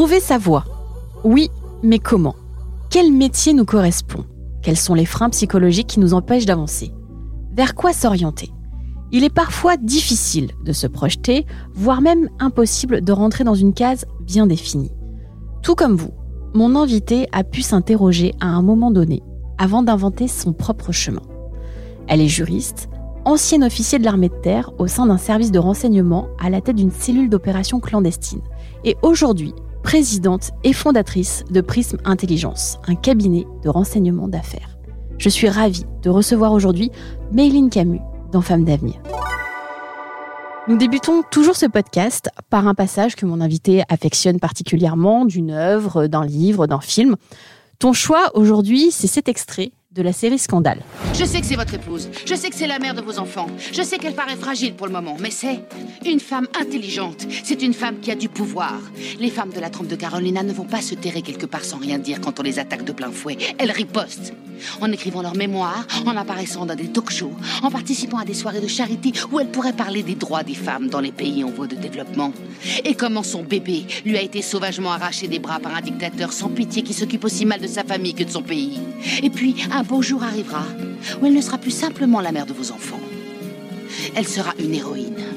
Trouver sa voie. Oui, mais comment? Quel métier nous correspond? Quels sont les freins psychologiques qui nous empêchent d'avancer? Vers quoi s'orienter? Il est parfois difficile de se projeter, voire même impossible de rentrer dans une case bien définie. Tout comme vous, mon invité a pu s'interroger à un moment donné avant d'inventer son propre chemin. Elle est juriste, ancienne officier de l'armée de terre au sein d'un service de renseignement à la tête d'une cellule d'opération clandestine, et aujourd'hui présidente et fondatrice de Prism Intelligence, un cabinet de renseignement d'affaires. Je suis ravie de recevoir aujourd'hui Mayline Camus dans Femmes d'avenir. Nous débutons toujours ce podcast par un passage que mon invité affectionne particulièrement d'une œuvre, d'un livre, d'un film. Ton choix aujourd'hui, c'est cet extrait de la série Scandale. Je sais que c'est votre épouse, je sais que c'est la mère de vos enfants, je sais qu'elle paraît fragile pour le moment, mais c'est une femme intelligente, c'est une femme qui a du pouvoir. Les femmes de la trompe de Carolina ne vont pas se terrer quelque part sans rien dire quand on les attaque de plein fouet. Elles ripostent. En écrivant leurs mémoires, en apparaissant dans des talk-shows, en participant à des soirées de charité où elles pourraient parler des droits des femmes dans les pays en voie de développement. Et comment son bébé lui a été sauvagement arraché des bras par un dictateur sans pitié qui s'occupe aussi mal de sa famille que de son pays. Et puis, un beau jour arrivera où elle ne sera plus simplement la mère de vos enfants. Elle sera une héroïne.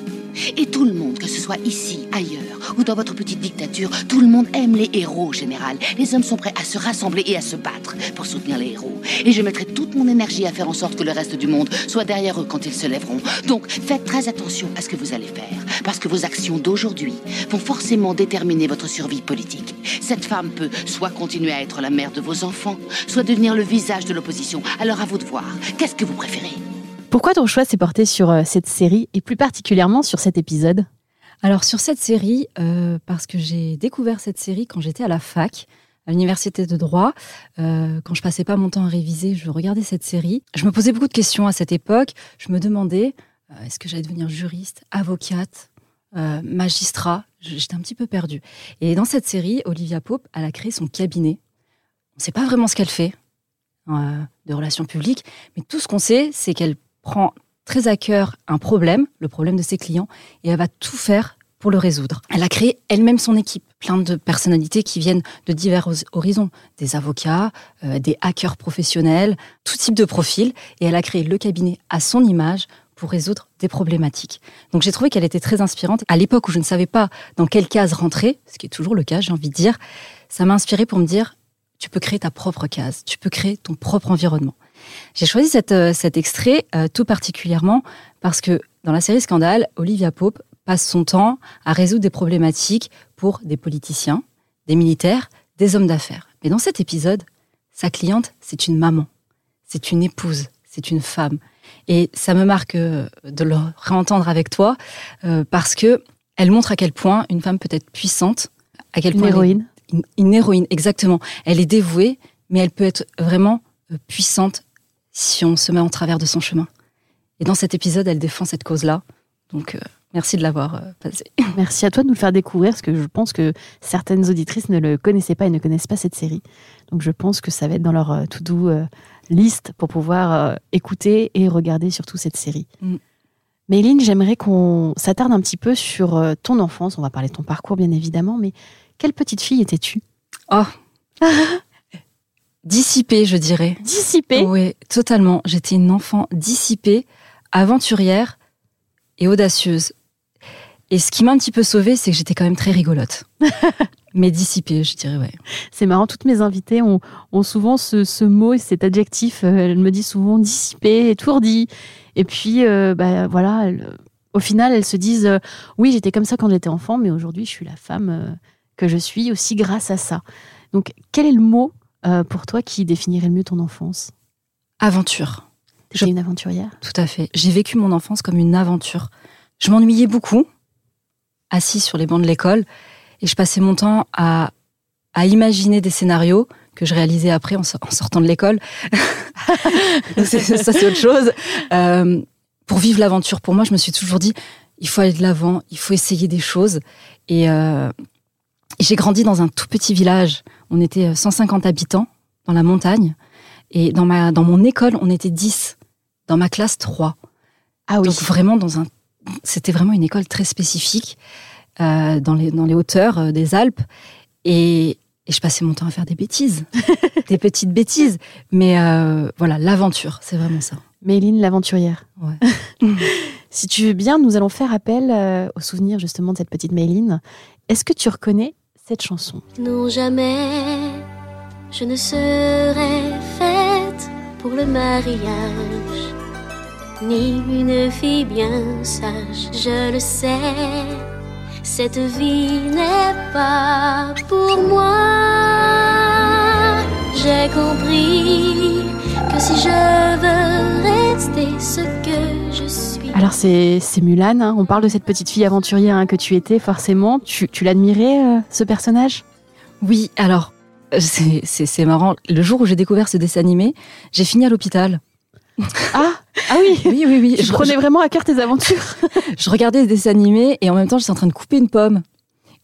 Et tout le monde, que ce soit ici, ailleurs ou dans votre petite dictature, tout le monde aime les héros général. Les hommes sont prêts à se rassembler et à se battre pour soutenir les héros. Et je mettrai toute mon énergie à faire en sorte que le reste du monde soit derrière eux quand ils se lèveront. Donc faites très attention à ce que vous allez faire, parce que vos actions d'aujourd'hui vont forcément déterminer votre survie politique. Cette femme peut soit continuer à être la mère de vos enfants, soit devenir le visage de l'opposition. Alors à vous de voir. Qu'est-ce que vous préférez? Pourquoi ton choix s'est porté sur euh, cette série et plus particulièrement sur cet épisode? Alors sur cette série, euh, parce que j'ai découvert cette série quand j'étais à la fac, à l'université de droit, euh, quand je passais pas mon temps à réviser, je regardais cette série. Je me posais beaucoup de questions à cette époque. Je me demandais est-ce que j'allais devenir juriste, avocate, magistrat? J'étais un petit peu perdue. Et dans cette série, Olivia Pope, elle a créé son cabinet. On ne sait pas vraiment ce qu'elle fait de relations publiques, mais tout ce qu'on sait, c'est qu'elle prend très à cœur un problème, le problème de ses clients, et elle va tout faire pour le résoudre. Elle a créé elle-même son équipe, plein de personnalités qui viennent de divers horizons, des avocats, euh, des hackers professionnels, tout type de profil, et elle a créé le cabinet à son image pour résoudre des problématiques. Donc j'ai trouvé qu'elle était très inspirante. À l'époque où je ne savais pas dans quelle case rentrer, ce qui est toujours le cas, j'ai envie de dire, ça m'a inspiré pour me dire, tu peux créer ta propre case, tu peux créer ton propre environnement. J'ai choisi cette, euh, cet extrait euh, tout particulièrement parce que dans la série Scandale, Olivia Pope passe son temps à résoudre des problématiques pour des politiciens, des militaires, des hommes d'affaires. Mais dans cet épisode, sa cliente, c'est une maman, c'est une épouse, c'est une femme. Et ça me marque euh, de le réentendre avec toi euh, parce que elle montre à quel point une femme peut être puissante, à quel Une point elle est héroïne une, une héroïne, exactement. Elle est dévouée, mais elle peut être vraiment puissante si on se met en travers de son chemin. Et dans cet épisode, elle défend cette cause-là. Donc, euh, merci de l'avoir euh, passé. Merci à toi de nous le faire découvrir, parce que je pense que certaines auditrices ne le connaissaient pas et ne connaissent pas cette série. Donc je pense que ça va être dans leur euh, to-do euh, list pour pouvoir euh, écouter et regarder surtout cette série. Mm. Méline, j'aimerais qu'on s'attarde un petit peu sur ton enfance. On va parler de ton parcours, bien évidemment, mais quelle petite fille étais-tu? Oh Dissipée, je dirais. Dissipée? Oui, totalement. J'étais une enfant dissipée, aventurière et audacieuse. Et ce qui m'a un petit peu sauvée, c'est que j'étais quand même très rigolote. Mais dissipée, je dirais, ouais. C'est marrant, toutes mes invitées ont, ont souvent ce, ce mot et cet adjectif. euh, Elles me disent souvent dissipée, étourdie. Et puis, euh, bah, voilà, elles- au final, elles se disent euh, oui, j'étais comme ça quand j'étais enfant, mais aujourd'hui, je suis la femme euh, que je suis aussi grâce à ça. Donc, quel est le mot euh, pour toi qui définirait le mieux ton enfance? Aventure. Je- une aventurière? Tout à fait. J'ai vécu mon enfance comme une aventure. je m'ennuyais beaucoup, assis sur les bancs de l'école, et je passais mon temps à, à imaginer des scénarios que je réalisais après en, sortant de l'école. ça, c'est autre chose. Euh, pour vivre l'aventure, pour moi, je me suis toujours dit, il faut aller de l'avant, il faut essayer des choses. Et, euh, j'ai grandi dans un tout petit village. On était 150 habitants dans la montagne. Et dans, ma, dans mon école, on était 10. Dans ma classe, 3. Ah oui. Donc vraiment, dans un, c'était vraiment une école très spécifique euh, dans, les, dans les hauteurs euh, des Alpes. Et, et je passais mon temps à faire des bêtises, des petites bêtises. Mais euh, voilà, l'aventure, c'est vraiment ça. Méline l'aventurière. Ouais. si tu veux bien, nous allons faire appel euh, au souvenir justement de cette petite Méline. Est-ce que tu reconnais cette chanson Non, jamais je ne serai faite pour le mariage, ni une fille bien sage, je le sais cette vie n'est pas pour moi. J'ai compris que si je veux rester ce que je suis. Alors c'est Mulan, hein. on parle de cette petite fille aventurière hein, que tu étais forcément. Tu, tu l'admirais euh, ce personnage? Oui, alors c'est marrant. Le jour où j'ai découvert ce dessin animé, j'ai fini à l'hôpital. Ah, ah oui Oui, oui, oui. Je prenais vraiment à cœur tes aventures. je regardais des dessins animés et en même temps, j'étais en train de couper une pomme.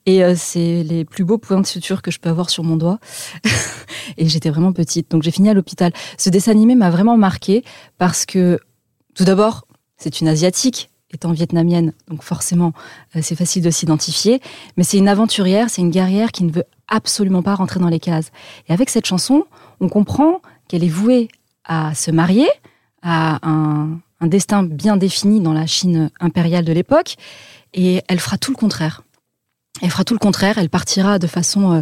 Et euh, c'est les plus beaux points de suture que je peux avoir sur mon doigt. et j'étais vraiment petite, donc j'ai fini à l'hôpital. Ce dessin animé m'a vraiment marqué parce que, tout d'abord, c'est une asiatique étant vietnamienne, donc forcément, euh, c'est facile de s'identifier. Mais c'est une aventurière, c'est une guerrière qui ne veut absolument pas rentrer dans les cases. Et avec cette chanson, on comprend qu'elle est vouée à se marier, a un, destin bien défini dans la Chine impériale de l'époque, et elle fera tout le contraire. Elle fera tout le contraire, elle partira de façon euh,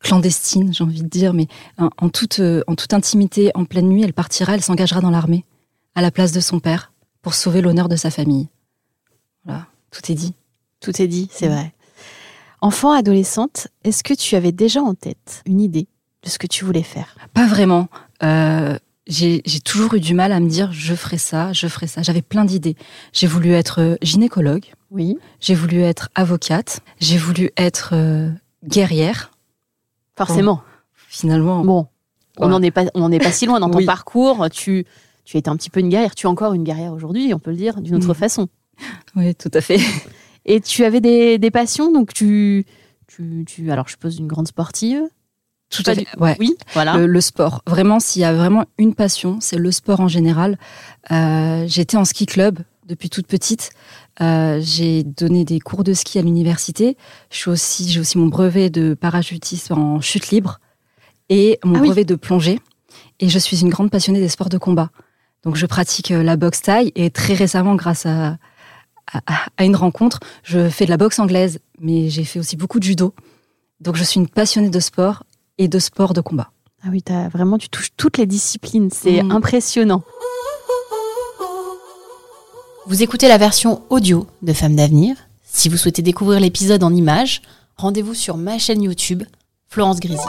clandestine, j'ai envie de dire, mais euh, en toute intimité, en pleine nuit, elle partira, elle s'engagera dans l'armée, à la place de son père, pour sauver l'honneur de sa famille. Voilà, tout est dit. Tout est dit, c'est mm. vrai. Enfant, adolescente, est-ce que tu avais déjà en tête une idée de ce que tu voulais faire? Pas vraiment. Euh, j'ai toujours eu du mal à me dire je ferai ça, je ferai ça. J'avais plein d'idées. J'ai voulu être euh, gynécologue. Oui. J'ai voulu être avocate. J'ai voulu être euh, guerrière. Forcément. finalement. Bon, on n'en est pas, on est pas si loin dans ton parcours. Tu, tu étais un petit peu une guerrière. Tu es encore une guerrière aujourd'hui, on peut le dire d'une autre façon. Oui, tout à fait. Et tu avais des, des passions, donc tu, tu, tu, alors je suppose une grande sportive. Tout à fait. Ouais. Oui, voilà. Le, sport. Vraiment, s'il y a vraiment une passion, c'est le sport en général. Euh, J'étais en ski club depuis toute petite. Euh, j'ai donné des cours de ski à l'université. Suis aussi, j'ai aussi mon brevet de parachutisme en chute libre et mon ah brevet de plongée. Et je suis une grande passionnée des sports de combat. Donc, je pratique euh, la boxe taille et très récemment, grâce à, à, à une rencontre, je fais de la boxe anglaise, mais j'ai fait aussi beaucoup de judo. Donc, je suis une passionnée de sport et de sport de combat. Ah oui, as, vraiment, tu touches toutes les disciplines. C'est mm. impressionnant. Vous écoutez la version audio de Femmes d'avenir. Si vous souhaitez découvrir l'épisode en images, rendez-vous sur ma chaîne YouTube, Florence Grisi.